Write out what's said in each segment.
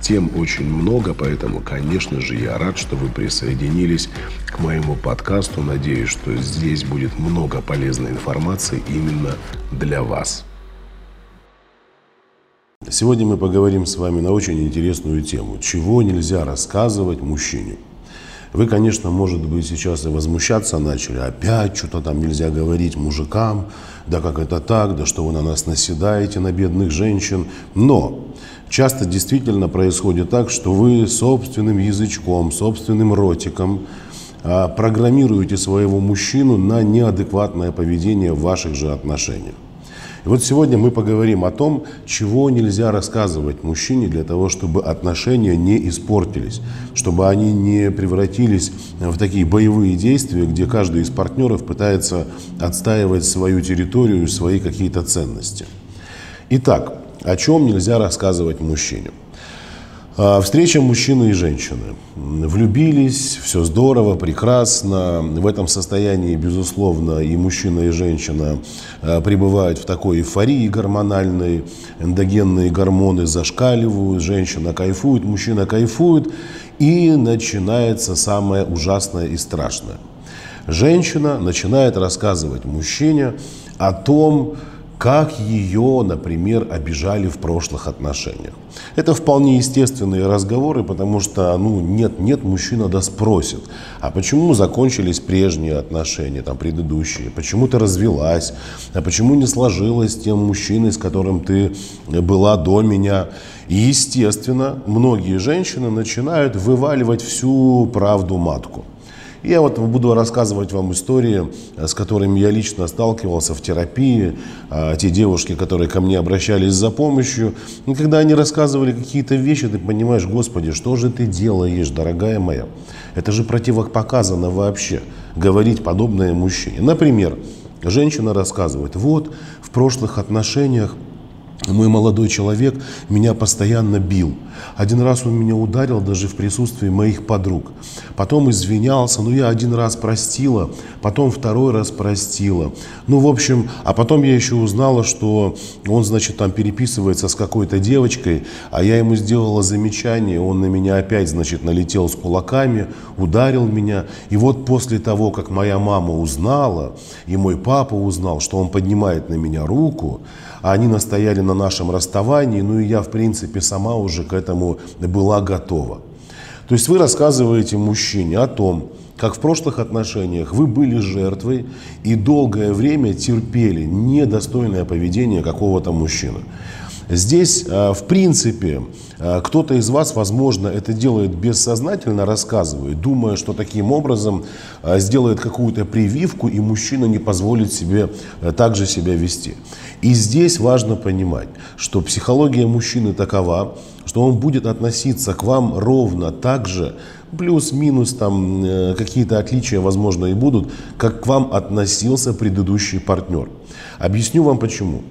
Тем очень много, поэтому, конечно же, я рад, что вы присоединились к моему подкасту. Надеюсь, что здесь будет много полезной информации именно для вас. Сегодня мы поговорим с вами на очень интересную тему. Чего нельзя рассказывать мужчине? Вы, конечно, может быть, сейчас и возмущаться начали. Опять что-то там нельзя говорить мужикам. Да как это так? Да что вы на нас наседаете, на бедных женщин? Но часто действительно происходит так, что вы собственным язычком, собственным ротиком а, программируете своего мужчину на неадекватное поведение в ваших же отношениях. И вот сегодня мы поговорим о том, чего нельзя рассказывать мужчине для того, чтобы отношения не испортились, чтобы они не превратились в такие боевые действия, где каждый из партнеров пытается отстаивать свою территорию, свои какие-то ценности. Итак, о чем нельзя рассказывать мужчине? А, встреча мужчины и женщины. Влюбились, все здорово, прекрасно. В этом состоянии, безусловно, и мужчина, и женщина а, пребывают в такой эйфории гормональной. Эндогенные гормоны зашкаливают, женщина кайфует, мужчина кайфует. И начинается самое ужасное и страшное. Женщина начинает рассказывать мужчине о том, как ее, например, обижали в прошлых отношениях. Это вполне естественные разговоры, потому что, ну, нет-нет, мужчина да спросит, а почему закончились прежние отношения, там, предыдущие, почему ты развелась, а почему не сложилось с тем мужчиной, с которым ты была до меня. И, естественно, многие женщины начинают вываливать всю правду матку. Я вот буду рассказывать вам истории, э, с которыми я лично сталкивался в терапии. А, те девушки, которые ко мне обращались за помощью. И когда они рассказывали какие-то вещи, ты понимаешь, Господи, что же ты делаешь, дорогая моя? Это же противопоказано вообще, говорить подобное мужчине. Например, женщина рассказывает, вот в прошлых отношениях мой молодой человек меня постоянно бил. Один раз он меня ударил даже в присутствии моих подруг. Потом извинялся, ну я один раз простила, потом второй раз простила. Ну, в общем, а потом я еще узнала, что он, значит, там переписывается с какой-то девочкой, а я ему сделала замечание, он на меня опять, значит, налетел с кулаками, ударил меня. И вот после того, как моя мама узнала, и мой папа узнал, что он поднимает на меня руку, они настояли на нашем расставании, ну и я, в принципе, сама уже к этому была готова. То есть вы рассказываете мужчине о том, как в прошлых отношениях вы были жертвой и долгое время терпели недостойное поведение какого-то мужчины. Здесь, э, в принципе, э, кто-то из вас, возможно, это делает бессознательно, рассказывает, думая, что таким образом э, сделает какую-то прививку, и мужчина не позволит себе также себя вести. И здесь важно понимать, что психология мужчины такова, что он будет относиться к вам ровно так же, плюс-минус там какие-то отличия, возможно, и будут, как к вам относился предыдущий партнер. Объясню вам почему.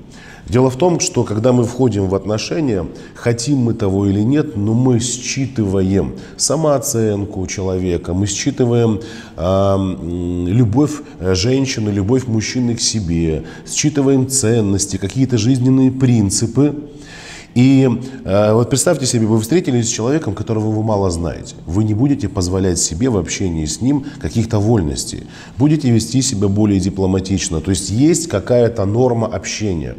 Дело в том, что когда мы входим в отношения, хотим мы того или нет, но мы считываем самооценку человека, мы считываем э, любовь женщины, любовь мужчины к себе, считываем ценности, какие-то жизненные принципы. И э, вот представьте себе, вы встретились с человеком, которого вы мало знаете. Вы не будете позволять себе в общении с ним каких-то вольностей. Будете вести себя более дипломатично. То есть есть какая-то норма общения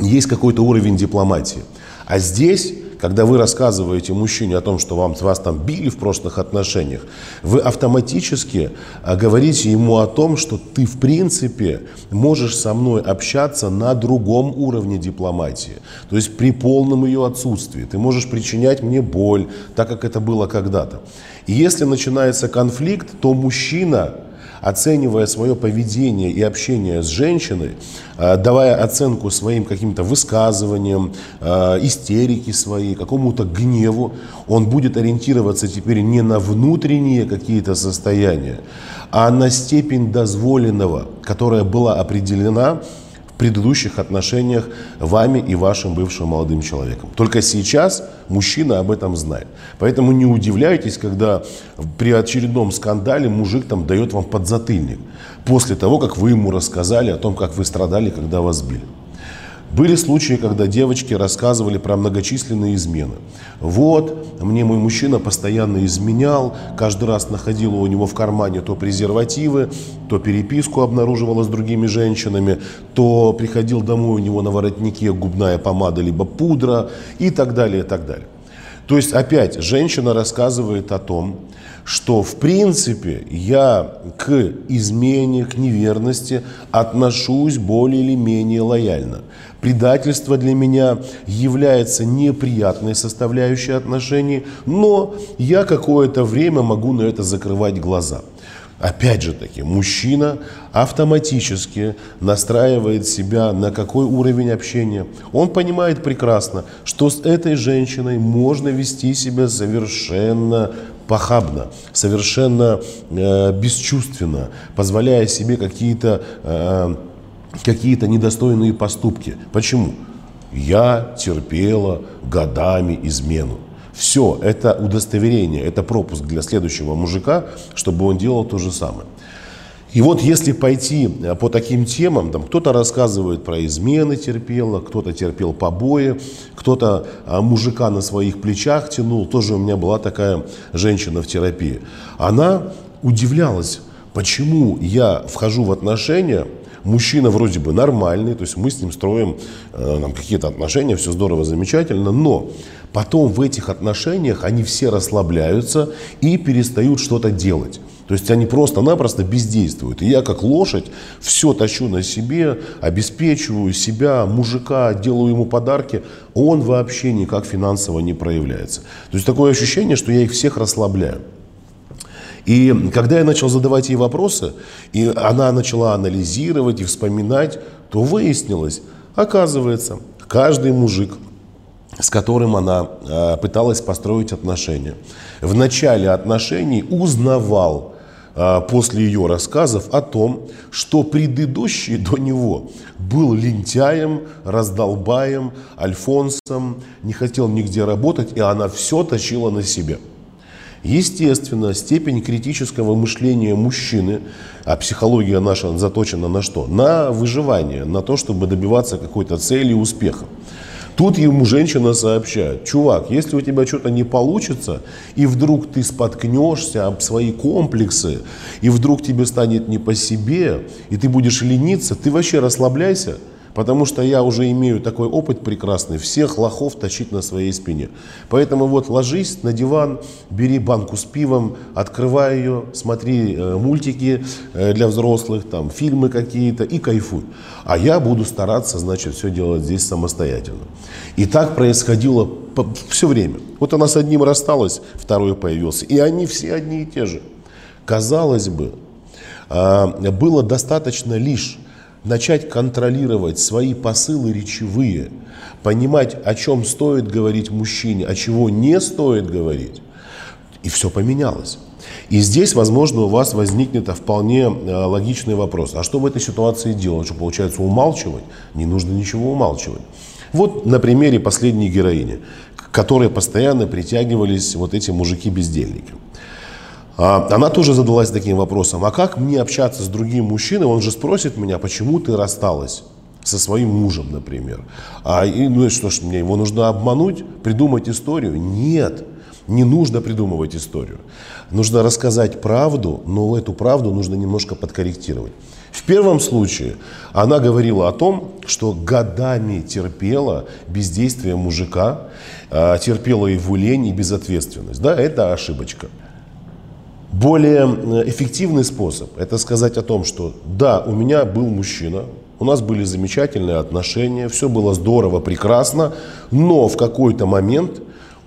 есть какой-то уровень дипломатии. А здесь когда вы рассказываете мужчине о том, что вам, вас там били в прошлых отношениях, вы автоматически а, говорите ему о том, что ты в принципе можешь со мной общаться на другом уровне дипломатии. То есть при полном ее отсутствии. Ты можешь причинять мне боль, так как это было когда-то. И если начинается конфликт, то мужчина оценивая свое поведение и общение с женщиной, э, давая оценку своим каким-то высказываниям, э, истерике своей, какому-то гневу, он будет ориентироваться теперь не на внутренние какие-то состояния, а на степень дозволенного, которая была определена предыдущих отношениях вами и вашим бывшим молодым человеком. Только сейчас мужчина об этом знает. Поэтому не удивляйтесь, когда при очередном скандале мужик там дает вам подзатыльник после того, как вы ему рассказали о том, как вы страдали, когда вас били. Были случаи, когда девочки рассказывали про многочисленные измены. Вот, мне мой мужчина постоянно изменял, каждый раз находила у него в кармане то презервативы, то переписку обнаруживала с другими женщинами, то приходил домой у него на воротнике губная помада либо пудра и так далее, и так далее. То есть опять женщина рассказывает о том, что в принципе я к измене, к неверности отношусь более или менее лояльно. Предательство для меня является неприятной составляющей отношений, но я какое-то время могу на это закрывать глаза. Опять же таки, мужчина автоматически настраивает себя на какой уровень общения. Он понимает прекрасно, что с этой женщиной можно вести себя совершенно похабно, совершенно э, бесчувственно, позволяя себе какие-то э, какие-то недостойные поступки. Почему? Я терпела годами измену. Все, это удостоверение, это пропуск для следующего мужика, чтобы он делал то же самое. И вот если пойти э, по таким темам, там кто-то рассказывает про измены терпела, кто-то терпел побои, кто-то а, мужика на своих плечах тянул. Тоже у меня была такая женщина в терапии. Она удивлялась, почему я вхожу в отношения, мужчина вроде бы нормальный, то есть мы с ним строим э, какие-то отношения, все здорово, замечательно, но потом в этих отношениях они все расслабляются и перестают что-то делать. То есть они просто-напросто бездействуют. И я как лошадь все тащу на себе, обеспечиваю себя, мужика, делаю ему подарки. Он вообще никак финансово не проявляется. То есть такое ощущение, что я их всех расслабляю. И когда я начал задавать ей вопросы, и она начала анализировать и вспоминать, то выяснилось, оказывается, каждый мужик, с которым она э, пыталась построить отношения, в начале отношений узнавал э, после ее рассказов о том, что предыдущий до него был лентяем, раздолбаем, альфонсом, не хотел нигде работать, и она все точила на себе. Естественно, степень критического мышления мужчины, а психология наша заточена на что? На выживание, на то, чтобы добиваться какой-то цели и успеха. Тут ему женщина сообщает, чувак, если у тебя что-то не получится, и вдруг ты споткнешься об свои комплексы, и вдруг тебе станет не по себе, и ты будешь лениться, ты вообще расслабляйся, Потому что я уже имею такой опыт прекрасный, всех лохов тащить на своей спине. Поэтому вот ложись на диван, бери банку с пивом, открывай ее, смотри э, мультики э, для взрослых, там фильмы какие-то и кайфуй. А я буду стараться, значит, все делать здесь самостоятельно. И так происходило все время. Вот она с одним рассталась, второй появился. И они все одни и те же. Казалось бы, а, было достаточно лишь начать контролировать свои посылы речевые, понимать, о чем стоит говорить мужчине, о чего не стоит говорить. И все поменялось. И здесь, возможно, у вас возникнет вполне э, логичный вопрос. А что в этой ситуации делать? Что получается умалчивать? Не нужно ничего умалчивать. Вот на примере последней героини, к которой постоянно притягивались вот эти мужики-бездельники. А, она тоже задалась таким вопросом, а как мне общаться с другим мужчиной? Он же спросит меня, почему ты рассталась со своим мужем, например. А, и, ну и что ж, мне его нужно обмануть, придумать историю? Нет, не нужно придумывать историю. Нужно рассказать правду, но эту правду нужно немножко подкорректировать. В первом случае она говорила о том, что годами терпела бездействие мужика, а, терпела его лень и безответственность. Да, это ошибочка. Более эффективный способ – это сказать о том, что да, у меня был мужчина, у нас были замечательные отношения, все было здорово, прекрасно, но в какой-то момент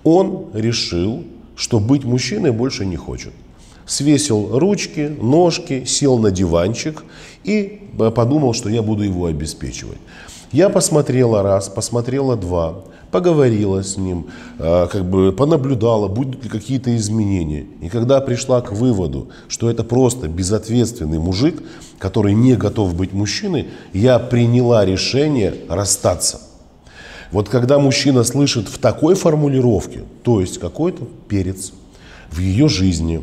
он решил, что быть мужчиной больше не хочет. Свесил ручки, ножки, сел на диванчик и э, подумал, что я буду его обеспечивать. Я посмотрела раз, посмотрела два, поговорила с ним, э, как бы понаблюдала, будут ли какие-то изменения. И когда пришла к выводу, что это просто безответственный мужик, который не готов быть мужчиной, я приняла решение расстаться. Вот когда мужчина слышит в такой формулировке, то есть какой-то перец в ее жизни,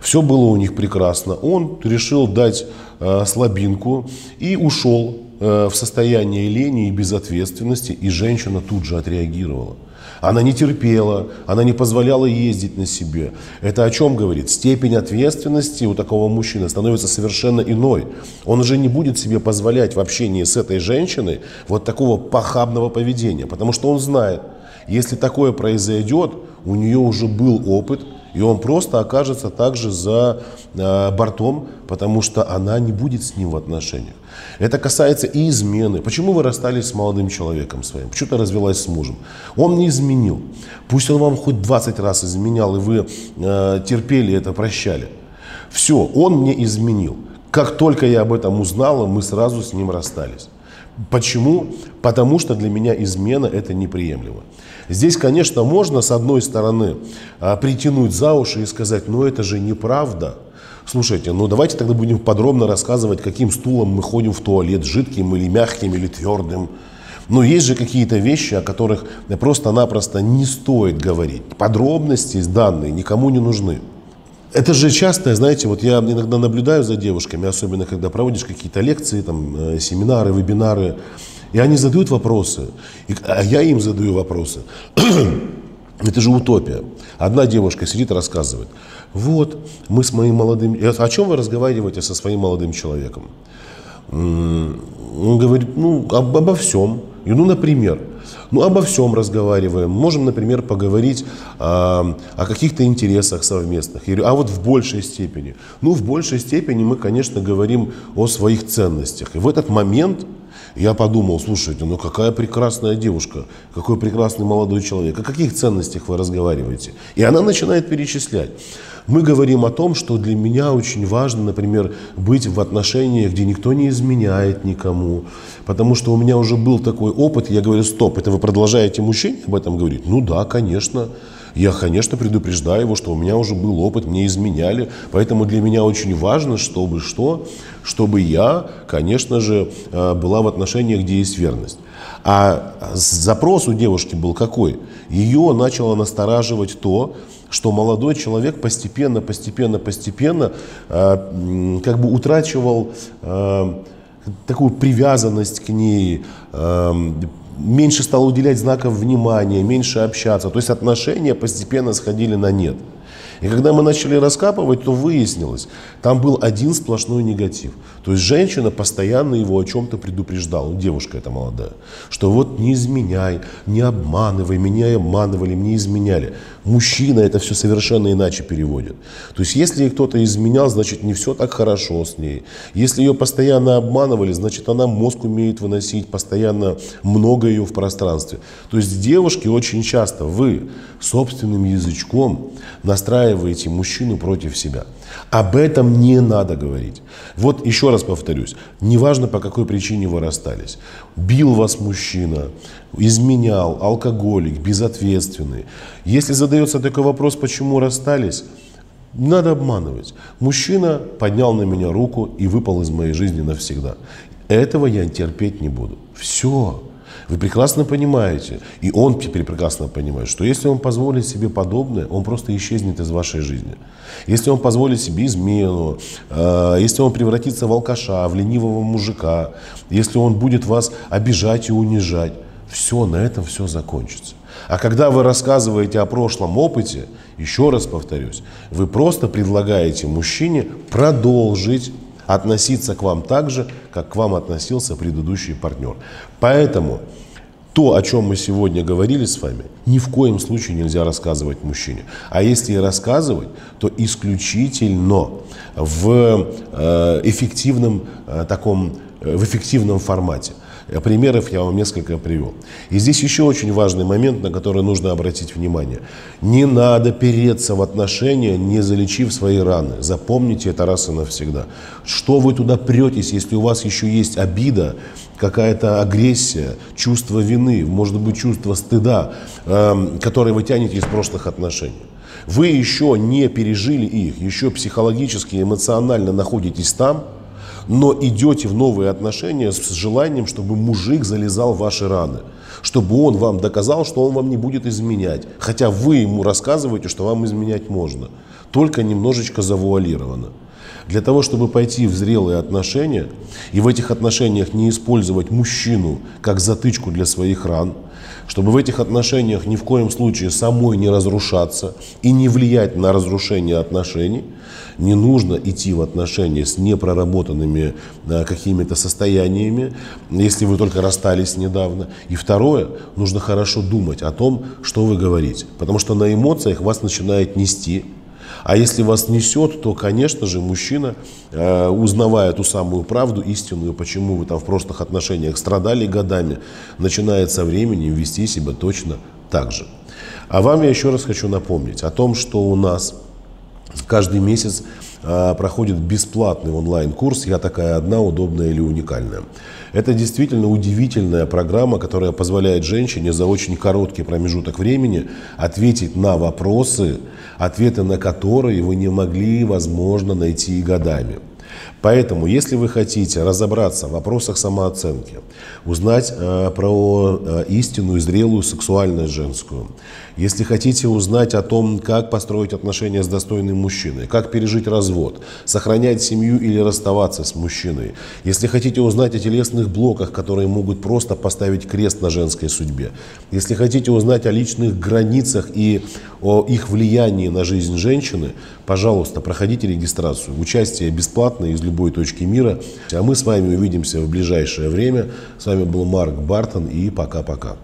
все было у них прекрасно, он решил дать э, слабинку и ушел в состояние лени и безответственности, и женщина тут же отреагировала. Она не терпела, она не позволяла ездить на себе. Это о чем говорит? Степень ответственности у такого мужчины становится совершенно иной. Он уже не будет себе позволять в общении с этой женщиной вот такого похабного поведения, потому что он знает, если такое произойдет, у нее уже был опыт, и он просто окажется также за э, бортом, потому что она не будет с ним в отношениях. Это касается и измены. Почему вы расстались с молодым человеком своим? Почему ты развелась с мужем? Он не изменил. Пусть он вам хоть 20 раз изменял, и вы э, терпели это, прощали. Все, он не изменил. Как только я об этом узнала, мы сразу с ним расстались. Почему? Потому что для меня измена это неприемлемо. Здесь, конечно, можно с одной стороны э, притянуть за уши и сказать, ну это же неправда. Слушайте, ну давайте тогда будем подробно рассказывать, каким стулом мы ходим в туалет, жидким или мягким или твердым. Но есть же какие-то вещи, о которых просто-напросто не стоит говорить. Подробности данные никому не нужны. Это же часто, знаете, вот я иногда наблюдаю за девушками, особенно когда проводишь какие-то лекции, там, э, семинары, вебинары, и они задают вопросы, и, а я им задаю вопросы. Это же утопия. Одна девушка сидит и рассказывает. Вот, мы с моим молодым... О чем вы разговариваете со своим молодым человеком? Он говорит, ну, об, обо всем. И, ну, например, ну, обо всем разговариваем. Можем, например, поговорить а, о каких-то интересах совместных. Я говорю, а вот в большей степени. Ну, в большей степени мы, конечно, говорим о своих ценностях. И в этот момент я подумал, слушайте, ну какая прекрасная девушка, какой прекрасный молодой человек, о каких ценностях вы разговариваете? И она начинает перечислять. Мы говорим о том, что для меня очень важно, например, быть в отношениях, где никто не изменяет никому. Потому что у меня уже был такой опыт, я говорю, стоп, это вы продолжаете мужчине об этом говорить? Ну да, конечно. Я, конечно, предупреждаю его, что у меня уже был опыт, мне изменяли. Поэтому для меня очень важно, чтобы что? Чтобы я, конечно же, э, была в отношениях, где есть верность. А запрос у девушки был какой? Ее начало настораживать то, что молодой человек постепенно, постепенно, постепенно э, как бы утрачивал э, такую привязанность к ней, э, меньше стал уделять знаков внимания, меньше общаться. То есть отношения постепенно сходили на нет. И когда мы начали раскапывать, то выяснилось, там был один сплошной негатив. То есть женщина постоянно его о чем-то предупреждала, ну, девушка эта молодая, что вот не изменяй, не обманывай, меня обманывали, мне изменяли. Мужчина это все совершенно иначе переводит. То есть если кто-то изменял, значит не все так хорошо с ней. Если ее постоянно обманывали, значит она мозг умеет выносить, постоянно много ее в пространстве. То есть девушки очень часто вы собственным язычком настраиваете мужчину против себя. Об этом не надо говорить. Вот еще раз повторюсь, неважно по какой причине вы расстались. Бил вас мужчина, изменял, алкоголик, безответственный. Если задается такой вопрос, почему расстались, надо обманывать. Мужчина поднял на меня руку и выпал из моей жизни навсегда. Этого я терпеть не буду. Все. Вы прекрасно понимаете, и он теперь прекрасно понимает, что если он позволит себе подобное, он просто исчезнет из вашей жизни. Если он позволит себе измену, э, если он превратится в алкаша, в ленивого мужика, если он будет вас обижать и унижать, все, на этом все закончится. А когда вы рассказываете о прошлом опыте, еще раз повторюсь, вы просто предлагаете мужчине продолжить относиться к вам так же, как к вам относился предыдущий партнер. Поэтому то, о чем мы сегодня говорили с вами, ни в коем случае нельзя рассказывать мужчине. А если и рассказывать, то исключительно в э, эффективном э, таком, э, в эффективном формате. Примеров я вам несколько привел. И здесь еще очень важный момент, на который нужно обратить внимание. Не надо переться в отношения, не залечив свои раны. Запомните это раз и навсегда. Что вы туда претесь, если у вас еще есть обида, какая-то агрессия, чувство вины, может быть, чувство стыда, э, которое вы тянете из прошлых отношений. Вы еще не пережили их, еще психологически, эмоционально находитесь там – но идете в новые отношения с желанием, чтобы мужик залезал в ваши раны, чтобы он вам доказал, что он вам не будет изменять, хотя вы ему рассказываете, что вам изменять можно, только немножечко завуалировано. Для того, чтобы пойти в зрелые отношения и в этих отношениях не использовать мужчину как затычку для своих ран, чтобы в этих отношениях ни в коем случае самой не разрушаться и не влиять на разрушение отношений, не нужно идти в отношения с непроработанными э, какими-то состояниями, если вы только расстались недавно. И второе, нужно хорошо думать о том, что вы говорите, потому что на эмоциях вас начинает нести, а если вас несет, то, конечно же, мужчина, э, узнавая ту самую правду истинную, почему вы там в прошлых отношениях страдали годами, начинает со временем вести себя точно так же. А вам я еще раз хочу напомнить о том, что у нас каждый месяц проходит бесплатный онлайн-курс «Я такая одна, удобная или уникальная». Это действительно удивительная программа, которая позволяет женщине за очень короткий промежуток времени ответить на вопросы, ответы на которые вы не могли, возможно, найти годами. Поэтому, если вы хотите разобраться в вопросах самооценки, узнать э, про э, истинную, зрелую сексуальность женскую, если хотите узнать о том, как построить отношения с достойным мужчиной, как пережить развод, сохранять семью или расставаться с мужчиной, если хотите узнать о телесных блоках, которые могут просто поставить крест на женской судьбе, если хотите узнать о личных границах и о их влиянии на жизнь женщины, пожалуйста, проходите регистрацию. Участие бесплатное из любой точки мира. А мы с вами увидимся в ближайшее время. С вами был Марк Бартон и пока-пока.